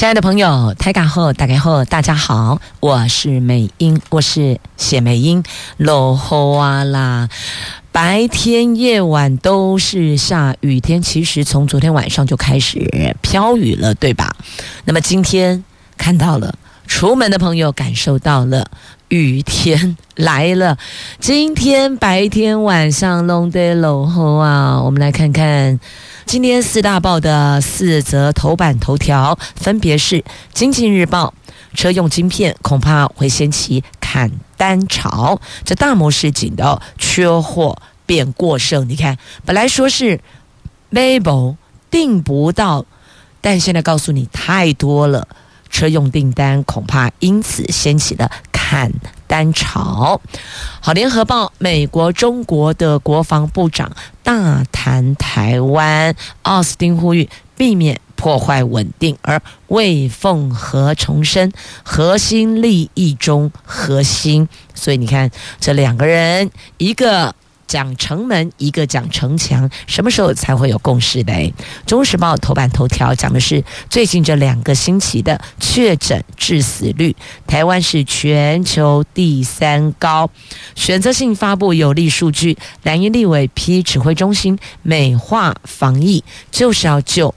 亲爱的朋友，台港后打开后，大家好，我是美英，我是谢美英，落雨啊啦，白天夜晚都是下雨天，其实从昨天晚上就开始飘雨了，对吧？那么今天看到了，出门的朋友感受到了。雨天来了，今天白天晚上弄得落后啊！我们来看看今天四大报的四则头版头条，分别是《经济日报》：车用晶片恐怕会掀起砍单潮，这大摩示警的缺货变过剩。你看，本来说是 m a b e 订不到，但现在告诉你太多了，车用订单恐怕因此掀起了。砍单潮，好，联合报，美国、中国的国防部长大谈台湾，奥斯汀呼吁避免破坏稳定，而魏凤和重申核心利益中核心，所以你看这两个人，一个。讲城门，一个讲城墙，什么时候才会有共识的？《中时报》头版头条讲的是最近这两个星期的确诊致死率，台湾是全球第三高，选择性发布有利数据，蓝营立委批指挥中心美化防疫，就是要救。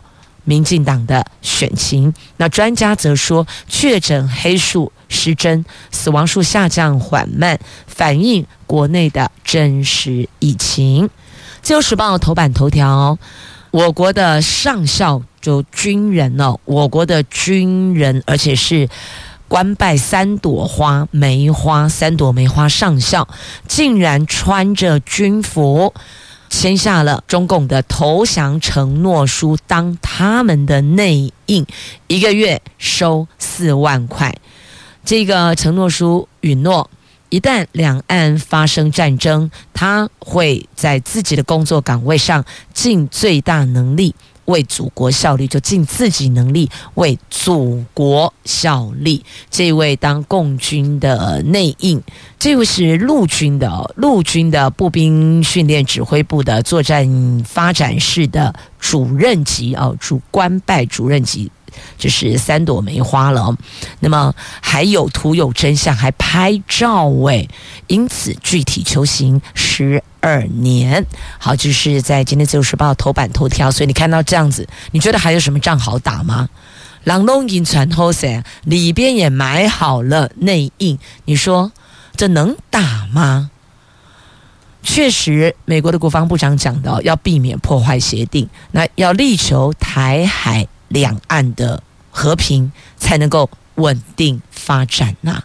民进党的选情，那专家则说，确诊黑数失真，死亡数下降缓慢，反映国内的真实疫情。自由时报头版头条：我国的上校就军人哦，我国的军人，而且是官拜三朵花梅花三朵梅花上校，竟然穿着军服。签下了中共的投降承诺书，当他们的内应，一个月收四万块。这个承诺书允诺，一旦两岸发生战争，他会在自己的工作岗位上尽最大能力。为祖国效力，就尽自己能力为祖国效力。这位当共军的内应，这位是陆军的陆军的步兵训练指挥部的作战发展室的主任级哦，主官拜主任级，就是三朵梅花了。那么还有图有真相，还拍照喂，因此具体求刑十二年，好，就是在今天自由时报头版头条，所以你看到这样子，你觉得还有什么仗好打吗？朗东银传后噻，里边也买好了内应，你说这能打吗？确实，美国的国防部长讲到要避免破坏协定，那要力求台海两岸的和平，才能够稳定发展呐、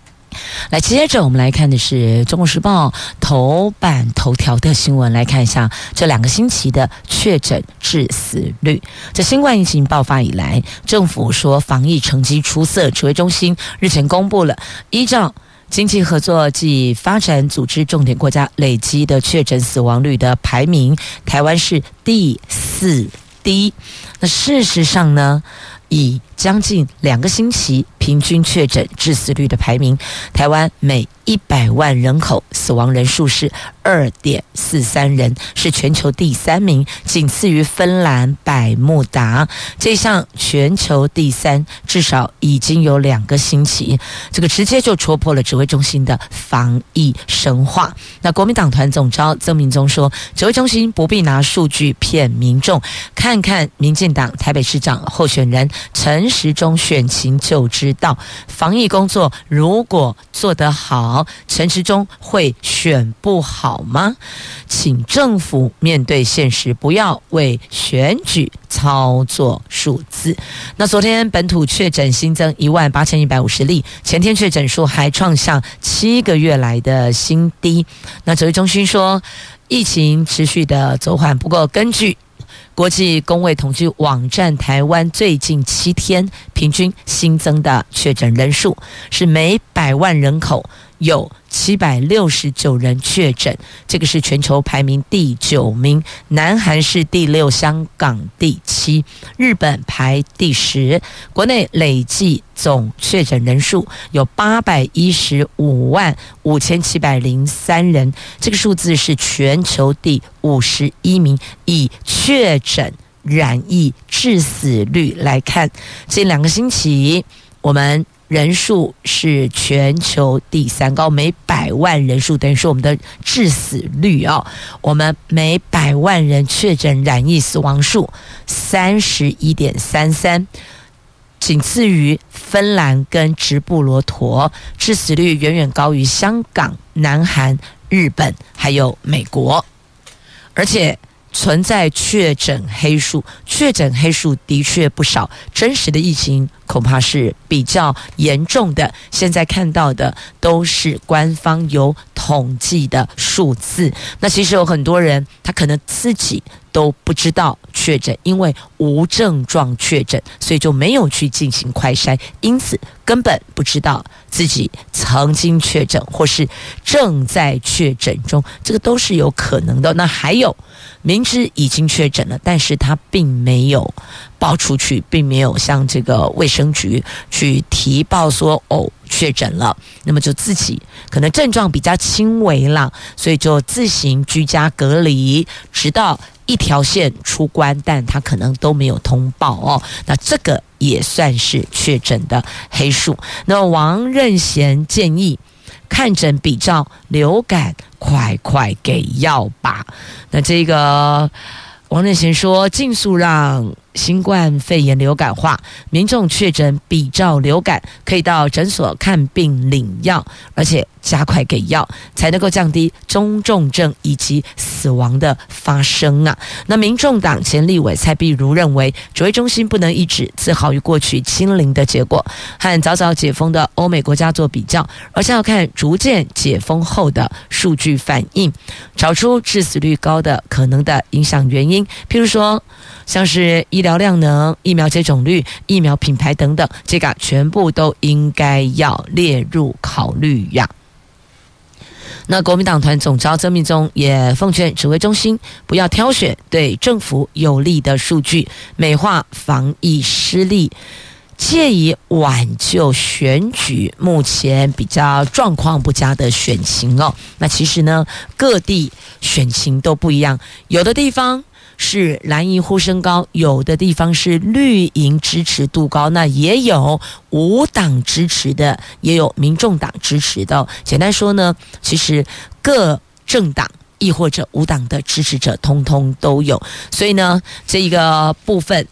来，接着我们来看的是《中国时报》头版头条的新闻，来看一下这两个星期的确诊致死率。这新冠疫情爆发以来，政府说防疫成绩出色，指挥中心日前公布了依照经济合作暨发展组织重点国家累积的确诊死亡率的排名，台湾是第四第一。那事实上呢，以将近两个星期平均确诊致死率的排名，台湾每一百万人口死亡人数是二点四三人，是全球第三名，仅次于芬兰、百慕达。这项全球第三，至少已经有两个星期，这个直接就戳破了指挥中心的防疫神话。那国民党团总召曾明宗说，指挥中心不必拿数据骗民众，看看民进党台北市长候选人陈时中选情就知道，防疫工作如果做得好。陈时中会选不好吗？请政府面对现实，不要为选举操作数字。那昨天本土确诊新增一万八千一百五十例，前天确诊数还创下七个月来的新低。那指挥中心说，疫情持续的走缓，不过根据。国际公卫统计网站，台湾最近七天平均新增的确诊人数是每百万人口有七百六十九人确诊，这个是全球排名第九名。南韩是第六，香港第七，日本排第十。国内累计总确诊人数有八百一十五万五千七百零三人，这个数字是全球第五十一名。以确诊、染疫、致死率来看，这两个星期我们。人数是全球第三高，每百万人数等于说我们的致死率、哦，我们每百万人确诊染疫死亡数三十一点三三，仅次于芬兰跟直布罗陀，致死率远远高于香港、南韩、日本还有美国，而且。存在确诊黑数，确诊黑数的确不少，真实的疫情恐怕是比较严重的。现在看到的都是官方有统计的数字。那其实有很多人，他可能自己都不知道确诊，因为无症状确诊，所以就没有去进行快筛，因此根本不知道自己曾经确诊或是正在确诊中，这个都是有可能的。那还有。明知已经确诊了，但是他并没有报出去，并没有向这个卫生局去提报说哦确诊了，那么就自己可能症状比较轻微了，所以就自行居家隔离，直到一条线出关，但他可能都没有通报哦，那这个也算是确诊的黑数。那王任贤建议。看诊比照流感，快快给药吧。那这个王任贤说，尽速让。新冠肺炎流感化，民众确诊比照流感，可以到诊所看病领药，而且加快给药，才能够降低中重症以及死亡的发生啊。那民众党前立委蔡壁如认为，指挥中心不能一直自豪于过去清零的结果，和早早解封的欧美国家做比较，而是要看逐渐解封后的数据反应，找出致死率高的可能的影响原因，譬如说。像是医疗疗量能、疫苗接种率、疫苗品牌等等，这个全部都应该要列入考虑呀。那国民党团总召曾铭宗也奉劝指挥中心不要挑选对政府有利的数据，美化防疫失利，借以挽救选举目前比较状况不佳的选情哦。那其实呢，各地选情都不一样，有的地方。是蓝营呼声高，有的地方是绿营支持度高，那也有无党支持的，也有民众党支持的。简单说呢，其实各政党亦或者无党的支持者，通通都有。所以呢，这一个部分。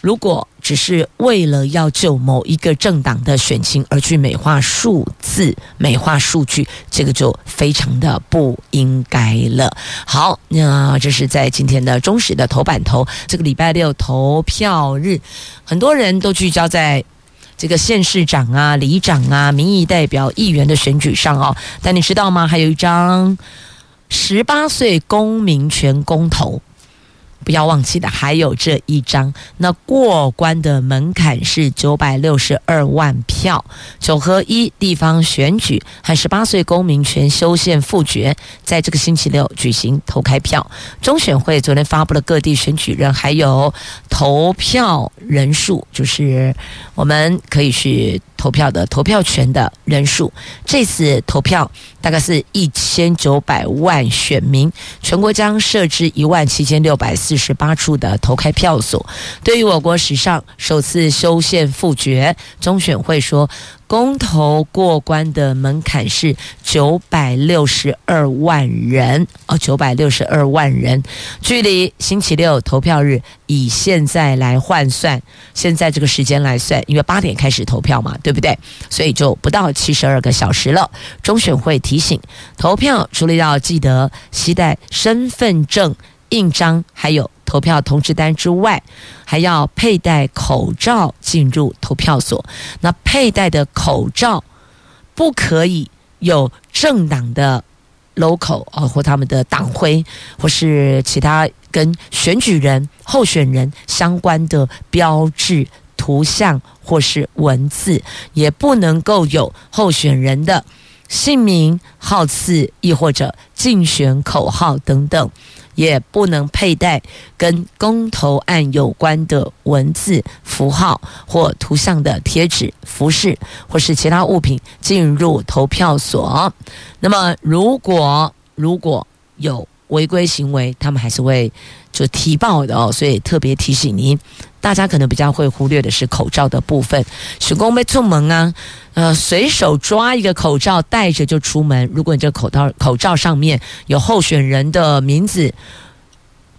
如果只是为了要救某一个政党的选情而去美化数字、美化数据，这个就非常的不应该了。好，那这是在今天的中时的头版头，这个礼拜六投票日，很多人都聚焦在这个县市长啊、里长啊、民意代表、议员的选举上哦。但你知道吗？还有一张十八岁公民权公投。不要忘记的还有这一张，那过关的门槛是九百六十二万票。九合一地方选举和十八岁公民权修宪复决，在这个星期六举行投开票。中选会昨天发布了各地选举人还有投票人数，就是我们可以去。投票的投票权的人数，这次投票大概是一千九百万选民，全国将设置一万七千六百四十八处的投开票所。对于我国史上首次修宪复决，中选会说。公投过关的门槛是九百六十二万人哦，九百六十二万人，距离星期六投票日以现在来换算，现在这个时间来算，因为八点开始投票嘛，对不对？所以就不到七十二个小时了。中选会提醒，投票除了要记得携带身份证印章，还有。投票通知单之外，还要佩戴口罩进入投票所。那佩戴的口罩不可以有政党的 logo 啊，或他们的党徽，或是其他跟选举人、候选人相关的标志、图像或是文字，也不能够有候选人的姓名、号次，亦或者竞选口号等等，也不能佩戴跟公投案有关的文字、符号或图像的贴纸、服饰或是其他物品进入投票所。那么，如果如果有违规行为，他们还是会就提报的哦。所以特别提醒您，大家可能比较会忽略的是口罩的部分。许工没出门啊。呃，随手抓一个口罩戴着就出门。如果你这口罩口罩上面有候选人的名字、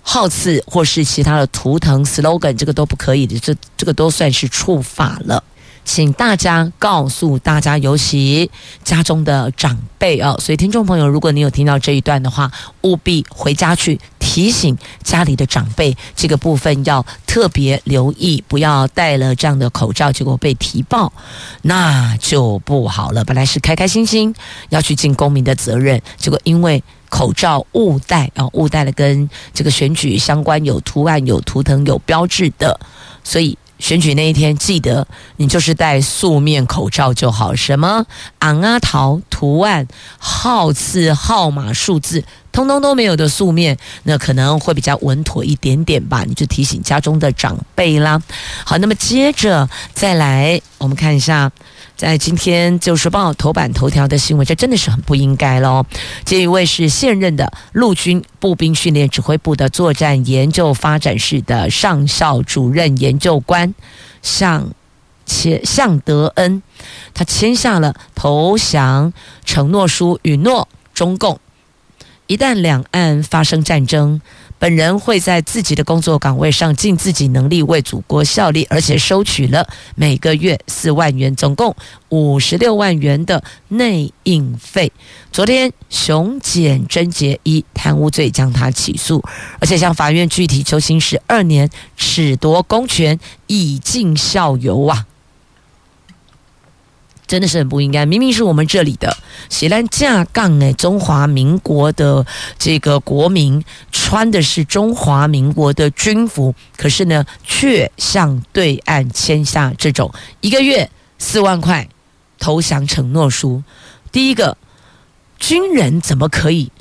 号次或是其他的图腾 slogan，这个都不可以的，这这个都算是触法了。请大家告诉大家，尤其家中的长辈哦。所以听众朋友，如果你有听到这一段的话，务必回家去提醒家里的长辈，这个部分要特别留意，不要戴了这样的口罩，结果被提报，那就不好了。本来是开开心心要去尽公民的责任，结果因为口罩误戴啊，误戴了跟这个选举相关有图案、有图腾、有标志的，所以。选举那一天，记得你就是戴素面口罩就好。什么昂啊桃图案、号次、号码、数字，通通都没有的素面，那可能会比较稳妥一点点吧。你就提醒家中的长辈啦。好，那么接着再来，我们看一下。在今天《旧时报》头版头条的新闻，这真的是很不应该喽。这一位是现任的陆军步兵训练指挥部的作战研究发展室的上校主任研究官向前向德恩，他签下了投降承诺书，允诺中共一旦两岸发生战争。本人会在自己的工作岗位上尽自己能力为祖国效力，而且收取了每个月四万元，总共五十六万元的内应费。昨天，熊检侦结以贪污罪将他起诉，而且向法院具体求刑十二年，褫夺公权，以儆效尤啊！真的是很不应该，明明是我们这里的，写来架杠哎，中华民国的这个国民穿的是中华民国的军服，可是呢，却向对岸签下这种一个月四万块投降承诺书。第一个，军人怎么可以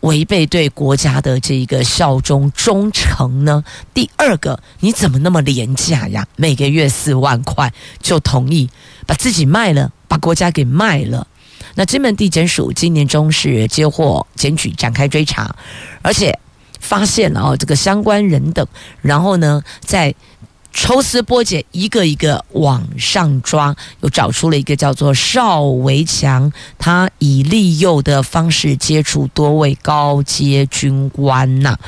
违背对国家的这个效忠忠诚呢？第二个，你怎么那么廉价呀？每个月四万块就同意？把自己卖了，把国家给卖了。那金门地检署今年中是接获检举，展开追查，而且发现了哦，这个相关人等，然后呢，在抽丝剥茧，一个一个往上抓，又找出了一个叫做邵维强，他以利诱的方式接触多位高阶军官呐，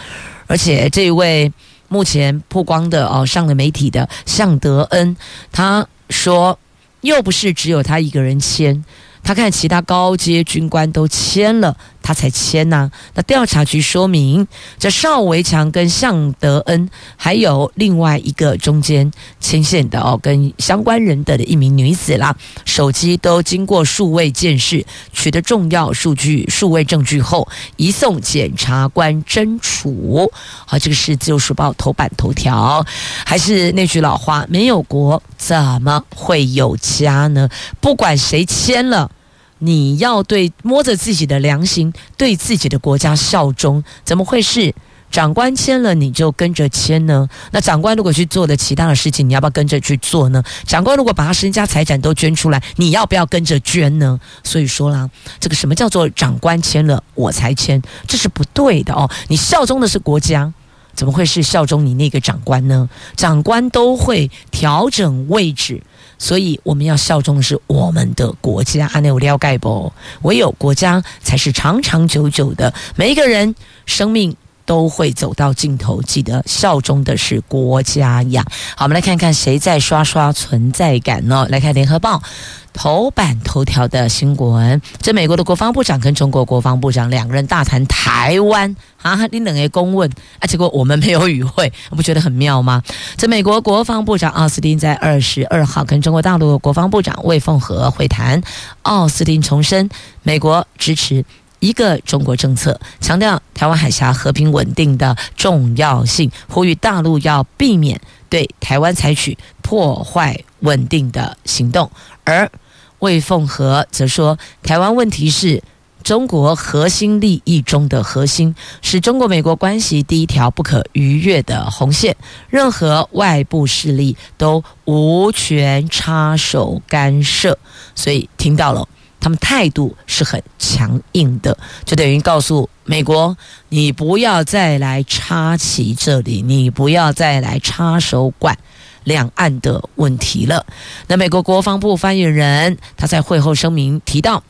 而且这位目前曝光的哦，上了媒体的向德恩，他说。又不是只有他一个人签，他看其他高阶军官都签了。他才签呐、那调查局说明，这邵维强跟向德恩还有另外一个中间牵线的哦，跟相关人的一名女子啦，手机都经过数位监视，取得重要数据、数位证据后，移送检察官侦处。好，这个是自由时报头版头条。还是那句老话，没有国怎么会有家呢？不管谁签了。你要对摸着自己的良心，对自己的国家效忠，怎么会是长官签了你就跟着签呢？那长官如果去做的其他的事情，你要不要跟着去做呢？长官如果把他身家财产都捐出来，你要不要跟着捐呢？所以说啦，这个什么叫做长官签了我才签，这是不对的哦。你效忠的是国家，怎么会是效忠你那个长官呢？长官都会调整位置。所以我们要效忠的是我们的国家，阿内有了解不？唯有国家才是长长久久的，每一个人生命都会走到尽头。记得效忠的是国家呀！好，我们来看看谁在刷刷存在感呢？来看《联合报》。头版头条的新闻，这美国的国防部长跟中国国防部长两个人大谈台湾啊，你两个公问啊，结果我们没有与会，不觉得很妙吗？这美国国防部长奥斯汀在二十二号跟中国大陆国防部长魏凤和会谈，奥斯汀重申美国支持一个中国政策，强调台湾海峡和平稳定的重要性，呼吁大陆要避免对台湾采取破坏稳定的行动，而。魏凤和则说，台湾问题是中国核心利益中的核心，是中国美国关系第一条不可逾越的红线，任何外部势力都无权插手干涉。所以听到了，他们态度是很强硬的，就等于告诉美国，你不要再来插旗这里，你不要再来插手管。两岸的问题了。那美国国防部发言人他在会后声明提到，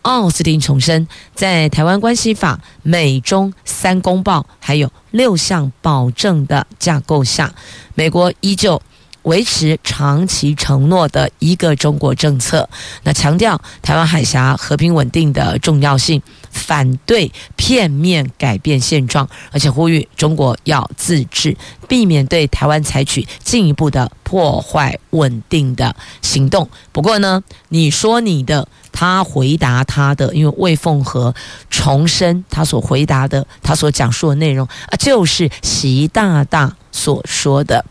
奥斯汀重申，在台湾关系法、美中三公报还有六项保证的架构下，美国依旧。维持长期承诺的一个中国政策，那强调台湾海峡和平稳定的重要性，反对片面改变现状，而且呼吁中国要自治，避免对台湾采取进一步的破坏稳定的行动。不过呢，你说你的，他回答他的，因为魏凤和重申他所回答的，他所讲述的内容啊，就是习大大所说的。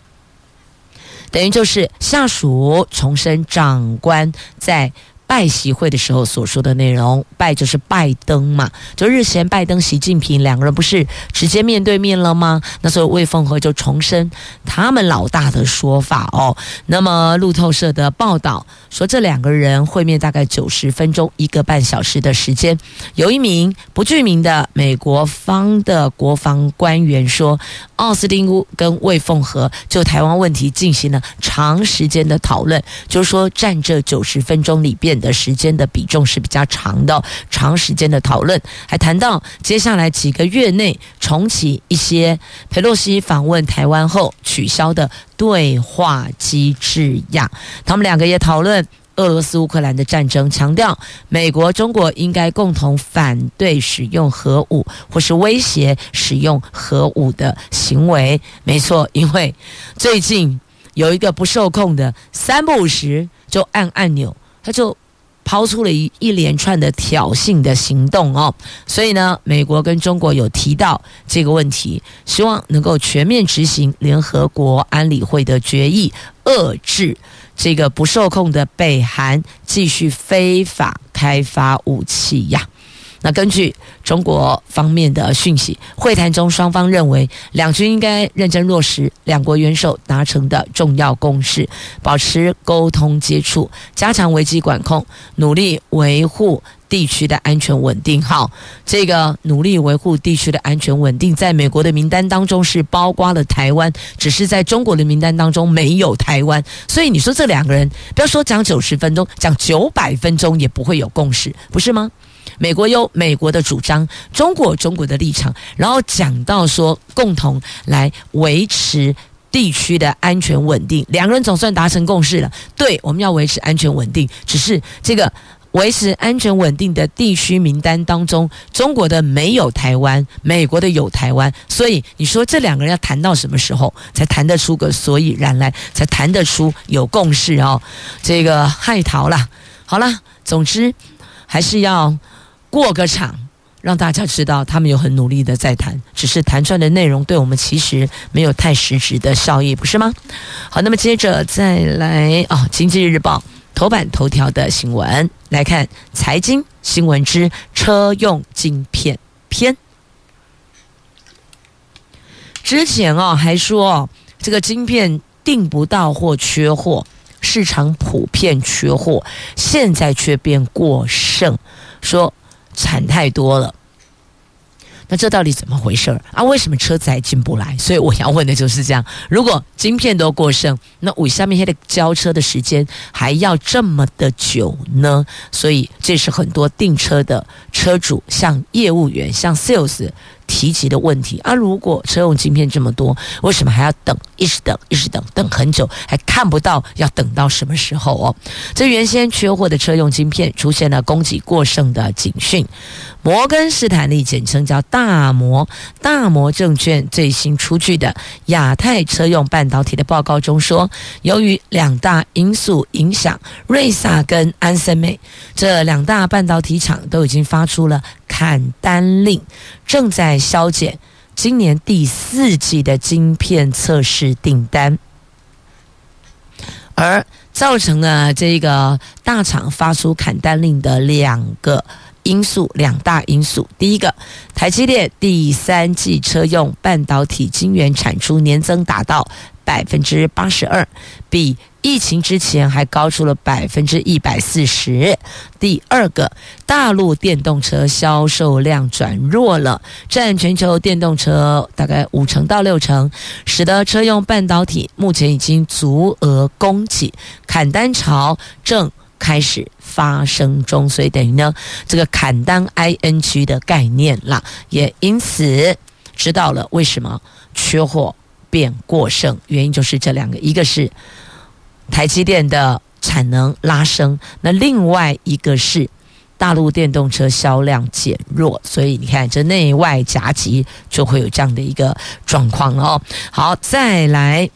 等于就是下属重申长官在拜习会的时候所说的内容，拜就是拜登嘛，就日前拜登、习近平两个人不是直接面对面了吗？那所以魏凤和就重申他们老大的说法哦。那么路透社的报道说，这两个人会面大概九十分钟，一个半小时的时间。有一名不具名的美国方的国防官员说，奥斯汀跟魏凤和就台湾问题进行了长时间的讨论，就是说占这九十分钟里边。的时间的比重是比较长的，长时间的讨论，还谈到接下来几个月内重启一些佩洛西访问台湾后取消的对话机制呀。他们两个也讨论俄罗斯乌克兰的战争，强调美国中国应该共同反对使用核武或是威胁使用核武的行为。没错，因为最近有一个不受控的三不五时就按按钮，他就。抛出了一一连串的挑衅的行动哦，所以呢，美国跟中国有提到这个问题，希望能够全面执行联合国安理会的决议，遏制这个不受控的北韩继续非法开发武器呀。那根据中国方面的讯息，会谈中双方认为，两军应该认真落实两国元首达成的重要共识，保持沟通接触，加强危机管控，努力维护地区的安全稳定。好，这个努力维护地区的安全稳定，在美国的名单当中是包括了台湾，只是在中国的名单当中没有台湾。所以你说这两个人，不要说讲九十分钟，讲九百分钟也不会有共识，不是吗？美国有美国的主张，中国中国的立场，然后讲到说共同来维持地区的安全稳定，两个人总算达成共识了。对，我们要维持安全稳定，只是这个维持安全稳定的地区名单当中，中国的没有台湾，美国的有台湾，所以你说这两个人要谈到什么时候才谈得出个所以然来，才谈得出有共识哦？这个害逃了，好了，总之还是要。过个场，让大家知道他们有很努力的在谈，只是谈出来的内容对我们其实没有太实质的效益，不是吗？好，那么接着再来哦，《经济日报》头版头条的新闻来看，财经新闻之车用晶片篇。之前哦还说哦这个晶片订不到或缺货，市场普遍缺货，现在却变过剩，说。惨太多了，那这到底怎么回事儿啊？为什么车子还进不来？所以我要问的就是这样：如果晶片都过剩，那我下面还得交车的时间还要这么的久呢？所以这是很多订车的车主向业务员、向 sales。提及的问题啊，如果车用晶片这么多，为什么还要等？一直等，一直等，等很久，还看不到要等到什么时候哦？这原先缺货的车用晶片出现了供给过剩的警讯。摩根士坦利简称叫大摩，大摩证券最新出具的亚太车用半导体的报告中说，由于两大因素影响，瑞萨跟安森美这两大半导体厂都已经发出了砍单令，正在削减今年第四季的晶片测试订单。而造成了这个大厂发出砍单令的两个因素，两大因素。第一个，台积电第三季车用半导体晶圆产出年增达到百分之八十二，比疫情之前还高出了百分之一百四十。第二个，大陆电动车销售量转弱了，占全球电动车大概五成到六成，使得车用半导体目前已经足额供给，砍单潮正开始发生中。所以等于呢，这个砍单 ING 的概念啦，也因此知道了为什么缺货变过剩，原因就是这两个，一个是。台积电的产能拉升，那另外一个是大陆电动车销量减弱，所以你看这内外夹击就会有这样的一个状况哦。好，再来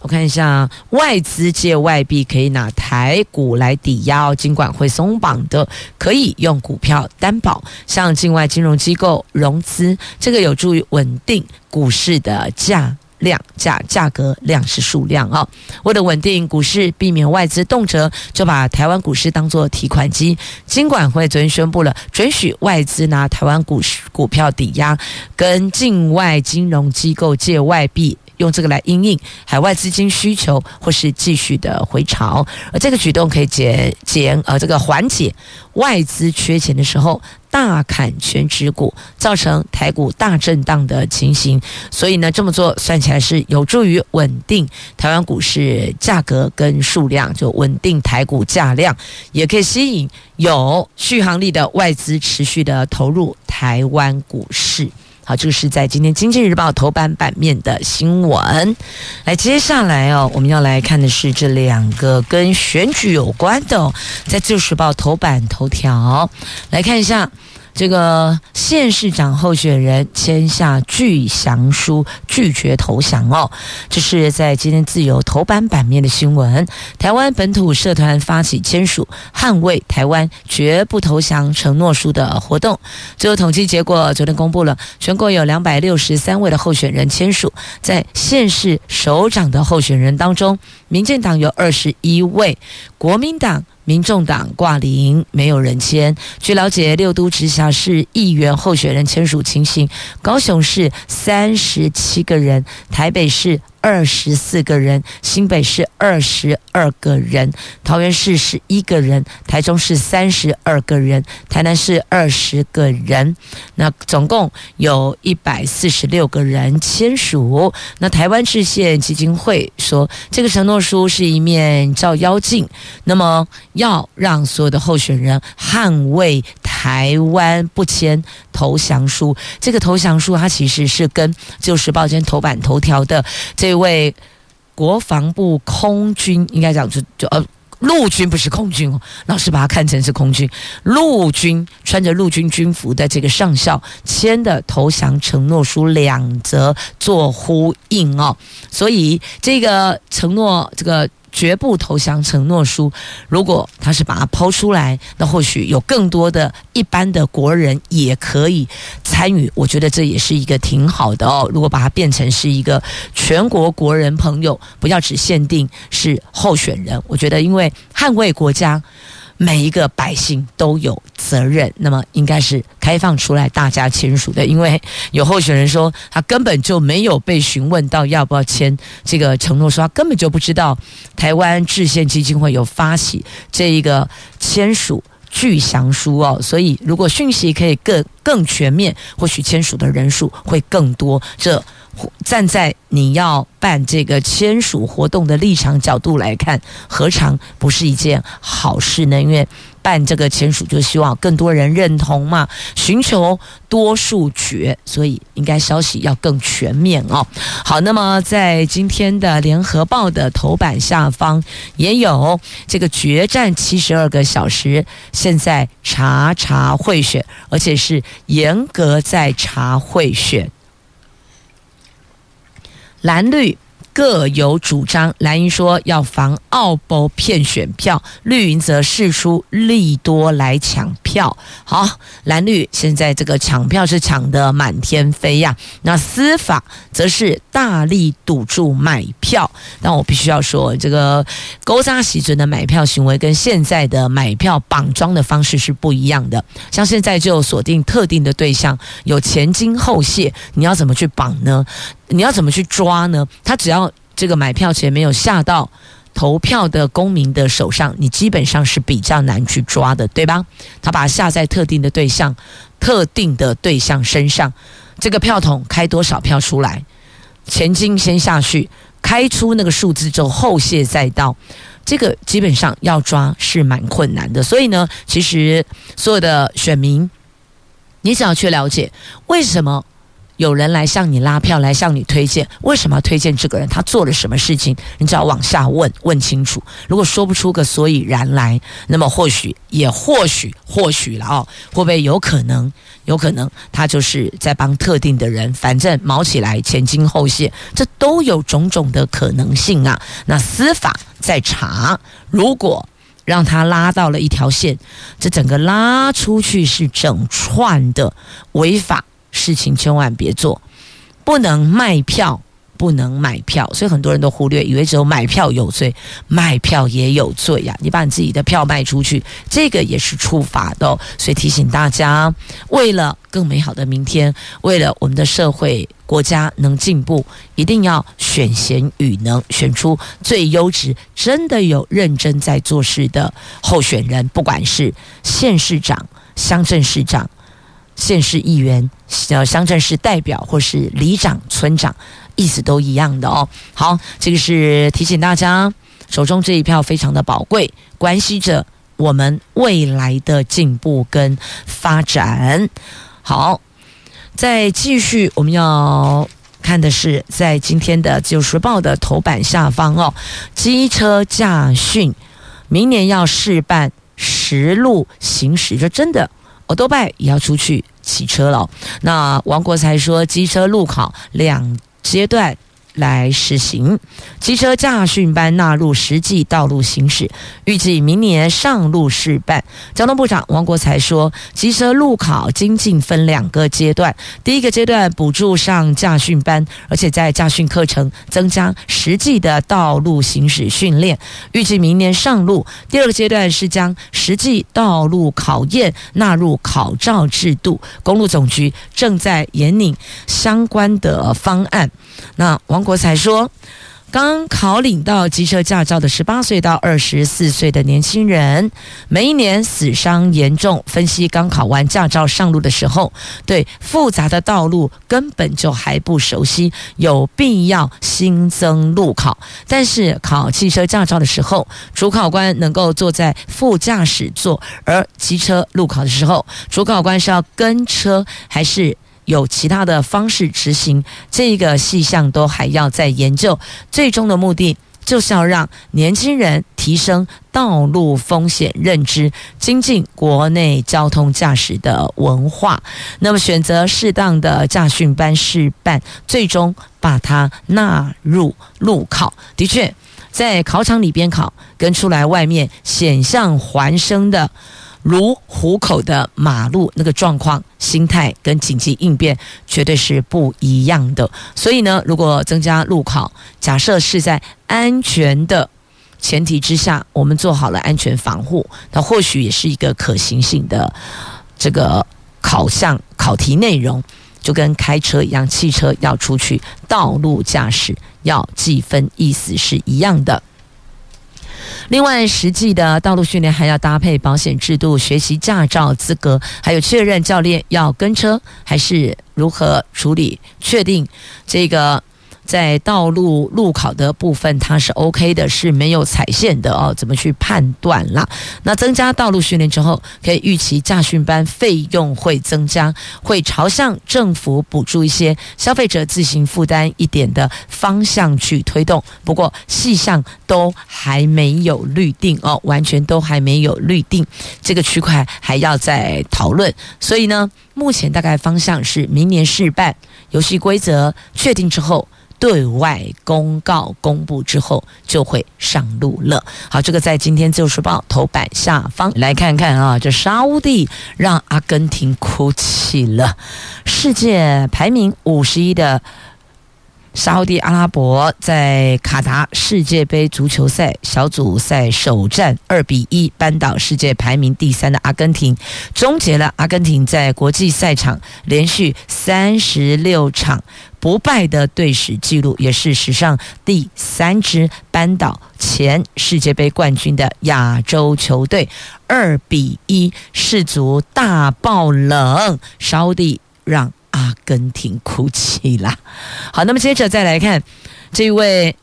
我看一下外资借外币可以拿台股来抵押，尽管会松绑的，可以用股票担保，向境外金融机构融资，这个有助于稳定股市的价。量价价格量是数量啊、为了稳定股市，避免外资动辄就把台湾股市当作提款机，金管会昨天宣布了准许外资拿台湾股市股票抵押，跟境外金融机构借外币。用这个来因应海外资金需求，或是继续的回潮，而这个举动可以减减呃这个缓解外资缺钱的时候大砍全指股，造成台股大震荡的情形。所以呢，这么做算起来是有助于稳定台湾股市价格跟数量，就稳定台股价量，也可以吸引有续航力的外资持续的投入台湾股市。好，这是在今天《经济日报》头版版面的新闻。来，接下来哦，我们要来看的是这两个跟选举有关的，在《自由时报》头版头条，来看一下。这个县市长候选人签下拒降书，拒绝投降哦。这是在今天自由头版版面的新闻。台湾本土社团发起签署“捍卫台湾绝不投降”承诺书的活动。最后统计结果昨天公布了，全国有两百六十三位的候选人签署。在县市首长的候选人当中，民进党有二十一位，国民党。民众党挂零，没有人签。据了解，六都直辖市议员候选人签署情形：高雄市三十七个人，台北市。二十四个人，新北市二十二个人，桃园市十一个人，台中市三十二个人，台南市二十个人。那总共有一百四十六个人签署。那台湾制宪基金会说，这个承诺书是一面照妖镜，那么要让所有的候选人捍卫台湾不签投降书。这个投降书，它其实是跟《旧时报》今天头版头条的这。位国防部空军，应该讲就就呃陆军不是空军哦，老师把它看成是空军，陆军穿着陆军军服的这个上校签的投降承诺书，两则做呼应哦，所以这个承诺这个。绝不投降承诺书，如果他是把它抛出来，那或许有更多的一般的国人也可以参与。我觉得这也是一个挺好的哦。如果把它变成是一个全国国人朋友，不要只限定是候选人。我觉得，因为捍卫国家。每一个百姓都有责任，那么应该是开放出来大家签署的。因为有候选人说他根本就没有被询问到要不要签这个承诺书，他根本就不知道台湾制宪基金会有发起这一个签署拒降书哦。所以如果讯息可以更更全面，或许签署的人数会更多。这。站在你要办这个签署活动的立场角度来看，何尝不是一件好事呢？因为办这个签署，就希望更多人认同嘛，寻求多数决，所以应该消息要更全面哦。好，那么在今天的联合报的头版下方也有这个决战七十二个小时，现在查查贿选，而且是严格在查贿选。蓝绿各有主张，蓝云说要防澳博骗选票，绿云则释出利多来抢票。好，蓝绿现在这个抢票是抢得满天飞呀、那司法则是大力堵住买票。但我必须要说，这个勾扎喜尊的买票行为跟现在的买票绑桩的方式是不一样的。像现在就锁定特定的对象，有前金后谢，你要怎么去绑呢？你要怎么去抓呢？他只要这个买票前没有下到。投票的公民的手上，你基本上是比较难去抓的，对吧？他把它下在特定的对象、特定的对象身上，这个票筒开多少票出来，前金先下去，开出那个数字之后，后谢再到，这个基本上要抓是蛮困难的。所以呢，其实所有的选民，你只要去了解为什么。有人来向你拉票，来向你推荐，为什么要推荐这个人？他做了什么事情？你只要往下问，问清楚。如果说不出个所以然来，那么或许也或许或许了哦，会不会有可能？有可能他就是在帮特定的人，反正毛起来前金后谢，这都有种种的可能性啊。那司法在查，如果让他拉到了一条线，这整个拉出去是整串的违法。事情千万别做，不能卖票，不能买票，所以很多人都忽略，以为只有买票有罪，卖票也有罪呀、你把你自己的票卖出去，这个也是触法的、所以提醒大家，为了更美好的明天，为了我们的社会国家能进步，一定要选贤与能，选出最优质、真的有认真在做事的候选人，不管是县市长、乡镇市长。县市议员、呃，乡镇市代表或是里长、村长，意思都一样的哦。好，这个是提醒大家，手中这一票非常的宝贵，关系着我们未来的进步跟发展。好，再继续，我们要看的是在今天的《自由时报》的头版下方哦，机车驾训明年要试办实路行驶，这真的。多拜也要出去骑车了。那王国才说，机车路考两阶段。来实行机车驾训班纳入实际道路行驶，预计明年上路试办。交通部长王国材说，机车路考精进分两个阶段，第一个阶段补助上驾训班，而且在驾训课程增加实际的道路行驶训练，预计明年上路。第二个阶段是将实际道路考验纳入考照制度，公路总局正在研拟相关的方案。那王国才说，刚考领到机车驾照的十八岁到二十四岁的年轻人，每一年死伤严重。分析刚考完驾照上路的时候，对复杂的道路根本就还不熟悉，有必要新增路考。但是考汽车驾照的时候，主考官能够坐在副驾驶座，而机车路考的时候，主考官是要跟车还是？有其他的方式执行，这个细项都还要再研究。最终的目的就是要让年轻人提升道路风险认知，精进国内交通驾驶的文化。那么，选择适当的驾训班试办，最终把它纳入路考。的确，在考场里边考，跟出来外面险象环生的。如虎口的马路，那个状况、心态跟紧急应变绝对是不一样的。所以呢，如果增加路考，假设是在安全的前提之下，我们做好了安全防护，那或许也是一个可行性的这个考项考题内容，就跟开车一样，汽车要出去道路驾驶要记分，意思是一样的。另外，实际的道路训练还要搭配保险制度，学习驾照资格，还有确认教练要跟车还是如何处理，确定这个。在道路路考的部分，它是 OK 的，是没有踩线的哦。怎么去判断啦？那增加道路训练之后，可以预期驾训班费用会增加，会朝向政府补助一些消费者自行负担一点的方向去推动。不过细项都还没有律定哦，完全都还没有律定，这个区块还要再讨论。所以呢，目前大概方向是明年试办，游戏规则确定之后。对外公告公布之后，就会上路了。好，这个在今天《自由时报》头版下方来看看啊，这沙乌地让阿根廷哭泣了，世界排名五十一的。沙地阿拉伯在卡达世界杯足球赛小组赛首战二比一扳倒世界排名第三的阿根廷，终结了阿根廷在国际赛场连续三十六场不败的队史纪录，也是史上第三支扳倒前世界杯冠军的亚洲球队。二比一，世足大爆冷，沙地让。阿根廷哭泣啦！好，那么接着再来看这位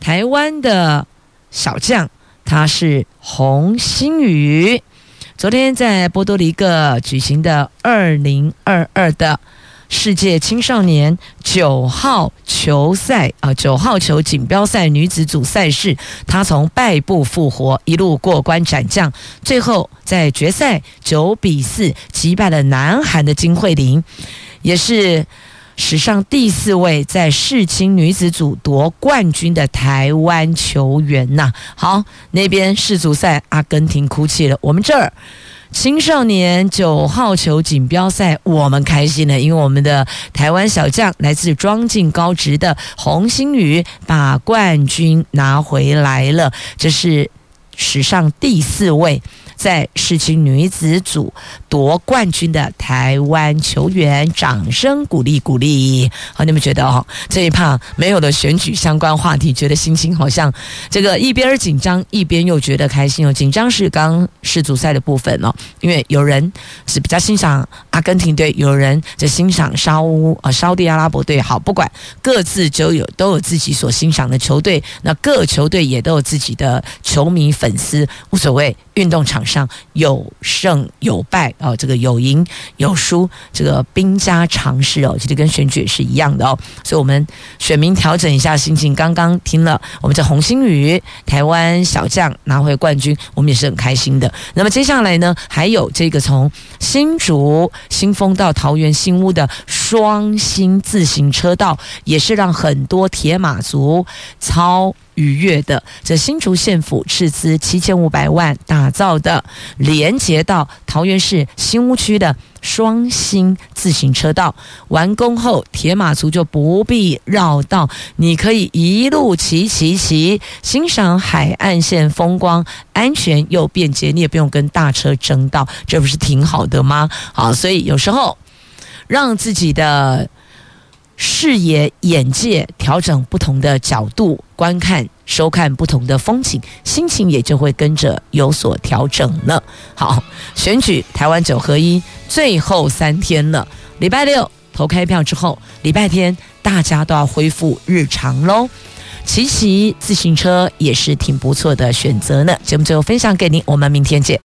台湾的小将，他是洪星宇。昨天在波多黎各举行的二零二二的。世界青少年九号球赛啊，九号球锦标赛女子组赛事，她从败部复活，一路过关斩将，最后在决赛九比四击败了南韩的金慧玲，也是史上第四位在世青女子组夺冠军的台湾球员呐。好，那边世足赛阿根廷哭泣了，我们这儿。青少年九号球锦标赛，我们开心了，因为我们的台湾小将来自庄敬高职的洪星宇把冠军拿回来了，这是史上第四位。在世青女子组夺冠军的台湾球员，掌声鼓励鼓励。好，你们觉得哦，这一趴没有了选举相关话题，觉得心情好像这个一边紧张，一边又觉得开心哦。紧张是刚世足赛的部分哦，因为有人是比较欣赏阿根廷队，有人在欣赏沙乌啊沙地阿拉伯队。好，不管各自就有都有自己所欣赏的球队，那各球队也都有自己的球迷粉丝，无所谓。运动场上有胜有败哦，这个有赢有输，这个兵家常事哦，其实跟选举也是一样的哦。所以，我们选民调整一下心情。刚刚听了我们这洪星宇台湾小将拿回冠军，我们也是很开心的。那么接下来呢，还有这个从新竹新丰到桃园新屋的双星自行车道，也是让很多铁马族超。愉悦的，这新竹县府斥资七千五百万打造的连接到桃园市新屋区的双星自行车道完工后，铁马族就不必绕道，你可以一路骑骑骑，欣赏海岸线风光，安全又便捷，你也不用跟大车争道，这不是挺好的吗？好，所以有时候让自己的。视野、眼界调整不同的角度观看、收看不同的风景，心情也就会跟着有所调整了。好，选举台湾九合一最后三天了，礼拜六投开票之后，礼拜天大家都要恢复日常喽。骑骑自行车也是挺不错的选择呢。节目最后分享给您，我们明天见。